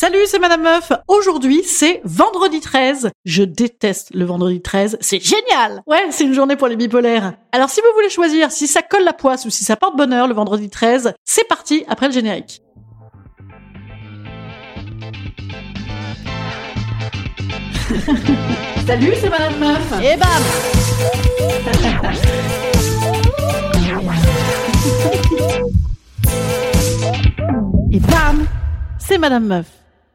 Salut, c'est Madame Meuf. Aujourd'hui, c'est vendredi 13. Je déteste le vendredi 13. C'est génial. Ouais, c'est une journée pour les bipolaires. Alors, si vous voulez choisir si ça colle la poisse ou si ça porte bonheur le vendredi 13, c'est parti après le générique. Salut, c'est Madame Meuf. Et bam Et bam C'est Madame Meuf.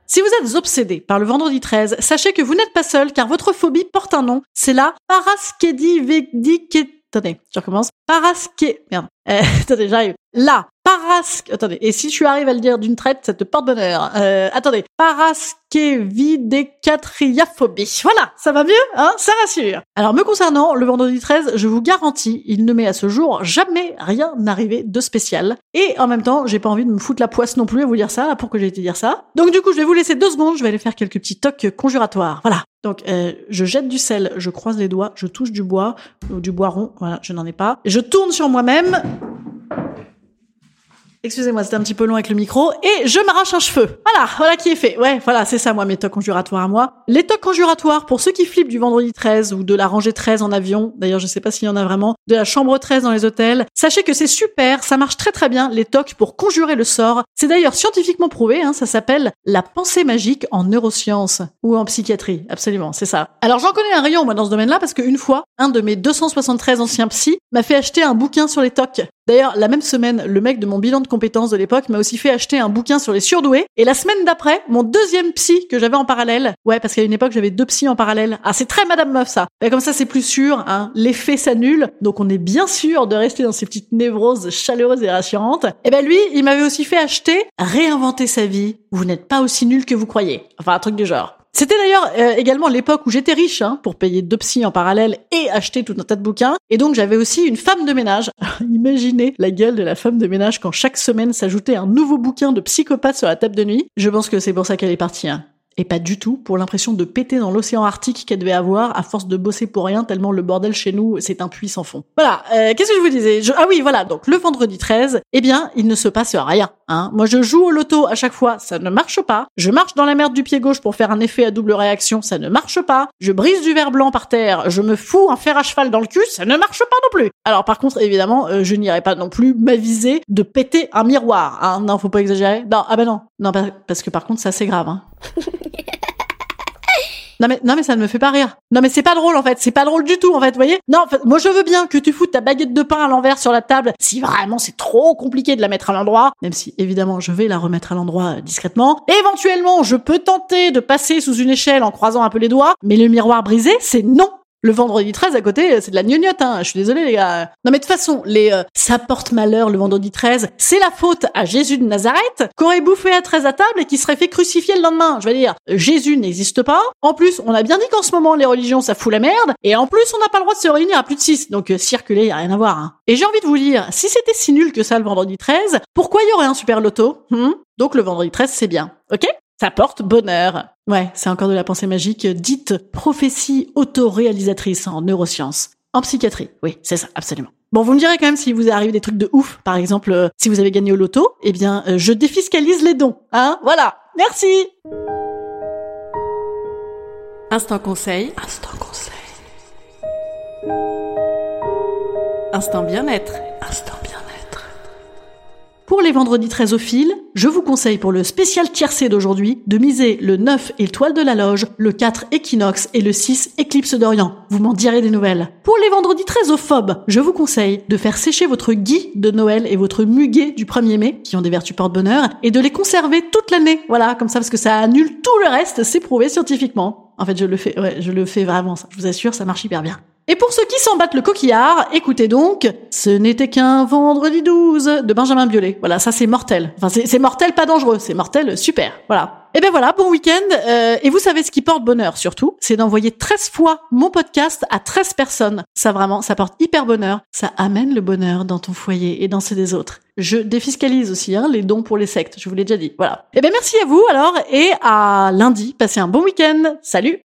Si vous êtes obsédé par le vendredi 13, sachez que vous n'êtes pas seul car votre phobie porte un nom, c'est la paraskédivédique... Attendez, je recommence. Paraské... Merde. Euh, attendez, j'arrive. La parasque... Attendez, et si tu arrives à le dire d'une traite, ça te porte bonheur. Euh, attendez. Paraskevidécatriaphobie. Voilà, ça va mieux, hein Ça rassure. Alors, me concernant, le vendredi 13, je vous garantis, il ne m'est à ce jour jamais rien arrivé de spécial. Et en même temps, j'ai pas envie de me foutre la poisse non plus à vous dire ça, pour que j'ai été dire ça. Donc du coup, je vais vous laisser deux secondes, je vais aller faire quelques petits tocs conjuratoires. Voilà. Donc, euh, je jette du sel, je croise les doigts, je touche du bois, ou du bois rond, voilà, je n'en ai pas. Je tourne sur moi-même. Excusez-moi, c'était un petit peu long avec le micro. Et je m'arrache un cheveu. Voilà, voilà qui est fait. Ouais, voilà, c'est ça, moi, mes tocs conjuratoires à moi. Les tocs conjuratoires, pour ceux qui flippent du vendredi 13 ou de la rangée 13 en avion, d'ailleurs, je sais pas s'il y en a vraiment, de la chambre 13 dans les hôtels, sachez que c'est super, ça marche très très bien, les tocs pour conjurer le sort. C'est d'ailleurs scientifiquement prouvé, hein, ça s'appelle la pensée magique en neurosciences ou en psychiatrie. Absolument, c'est ça. Alors, j'en connais un rayon, moi, dans ce domaine-là, parce qu'une fois, un de mes 273 anciens psy m'a fait acheter un bouquin sur les tocs. D'ailleurs, la même semaine, le mec de mon bilan de compétences de l'époque m'a aussi fait acheter un bouquin sur les surdoués. Et la semaine d'après, mon deuxième psy que j'avais en parallèle, ouais, parce qu'à une époque j'avais deux psys en parallèle. Ah, c'est très Madame Meuf ça. Ben, comme ça, c'est plus sûr. Hein. L'effet s'annule, donc on est bien sûr de rester dans ces petites névroses chaleureuses et rassurantes. Et ben lui, il m'avait aussi fait acheter réinventer sa vie. Vous n'êtes pas aussi nul que vous croyez. Enfin, un truc du genre. C'était d'ailleurs euh, également l'époque où j'étais riche hein, pour payer deux psys en parallèle et acheter tout un tas de bouquins. Et donc j'avais aussi une femme de ménage. Imaginez la gueule de la femme de ménage quand chaque semaine s'ajoutait un nouveau bouquin de psychopathe sur la table de nuit. Je pense que c'est pour ça qu'elle est partie. Hein. Et pas du tout pour l'impression de péter dans l'océan arctique qu'elle devait avoir à force de bosser pour rien tellement le bordel chez nous c'est un puits sans fond. Voilà, euh, qu'est-ce que je vous disais? Ah oui, voilà, donc le vendredi 13, eh bien, il ne se passe rien. Hein. Moi, je joue au loto à chaque fois, ça ne marche pas. Je marche dans la merde du pied gauche pour faire un effet à double réaction, ça ne marche pas. Je brise du verre blanc par terre, je me fous un fer à cheval dans le cul, ça ne marche pas non plus. Alors par contre, évidemment, euh, je n'irai pas non plus m'aviser de péter un miroir. Hein. Non, faut pas exagérer. Non, ah ben non, non parce que par contre, ça c'est grave. Hein. Non mais non mais ça ne me fait pas rire. Non mais c'est pas drôle en fait, c'est pas drôle du tout en fait, vous voyez? Non, en fait, moi je veux bien que tu foutes ta baguette de pain à l'envers sur la table si vraiment c'est trop compliqué de la mettre à l'endroit, même si évidemment je vais la remettre à l'endroit euh, discrètement. Éventuellement, je peux tenter de passer sous une échelle en croisant un peu les doigts, mais le miroir brisé, c'est non. Le vendredi 13 à côté, c'est de la gnognotte, hein. Je suis désolée, les gars. Non, mais de toute façon, les euh, ça porte malheur le vendredi 13, c'est la faute à Jésus de Nazareth, qu'aurait bouffé à 13 à table et qui serait fait crucifier le lendemain. Je veux dire, Jésus n'existe pas. En plus, on a bien dit qu'en ce moment, les religions, ça fout la merde. Et en plus, on n'a pas le droit de se réunir à plus de 6. Donc, euh, circuler, y a rien à voir, hein. Et j'ai envie de vous dire, si c'était si nul que ça le vendredi 13, pourquoi y aurait un super loto? Hmm? Donc, le vendredi 13, c'est bien. Ok? Ça porte bonheur. Ouais, c'est encore de la pensée magique dite prophétie autoréalisatrice en neurosciences. En psychiatrie, oui, c'est ça, absolument. Bon, vous me direz quand même si vous arrive des trucs de ouf. Par exemple, euh, si vous avez gagné au loto, eh bien, euh, je défiscalise les dons. Hein Voilà. Merci. Instant conseil. Instant conseil. Instant bien-être. Instant bien-être. Pour les vendredis fil, je vous conseille pour le spécial tiercé d'aujourd'hui de miser le 9 étoile de la loge, le 4 équinoxe et le 6 éclipse d'Orient. Vous m'en direz des nouvelles. Pour les vendredis très phobes, je vous conseille de faire sécher votre gui de Noël et votre muguet du 1er mai, qui ont des vertus porte-bonheur, et de les conserver toute l'année. Voilà, comme ça, parce que ça annule tout le reste, c'est prouvé scientifiquement. En fait, je le fais, je le fais vraiment, ça. Je vous assure, ça marche hyper bien. Et pour ceux qui s'en battent le coquillard, écoutez donc, ce n'était qu'un vendredi 12 de Benjamin Biolay. Voilà, ça c'est mortel. Enfin, c'est mortel, pas dangereux, c'est mortel, super. Voilà. Et ben voilà, bon week-end. Euh, et vous savez ce qui porte bonheur surtout, c'est d'envoyer 13 fois mon podcast à 13 personnes. Ça vraiment, ça porte hyper bonheur. Ça amène le bonheur dans ton foyer et dans ceux des autres. Je défiscalise aussi hein, les dons pour les sectes, je vous l'ai déjà dit. Voilà. Et ben merci à vous alors et à lundi. Passez un bon week-end. Salut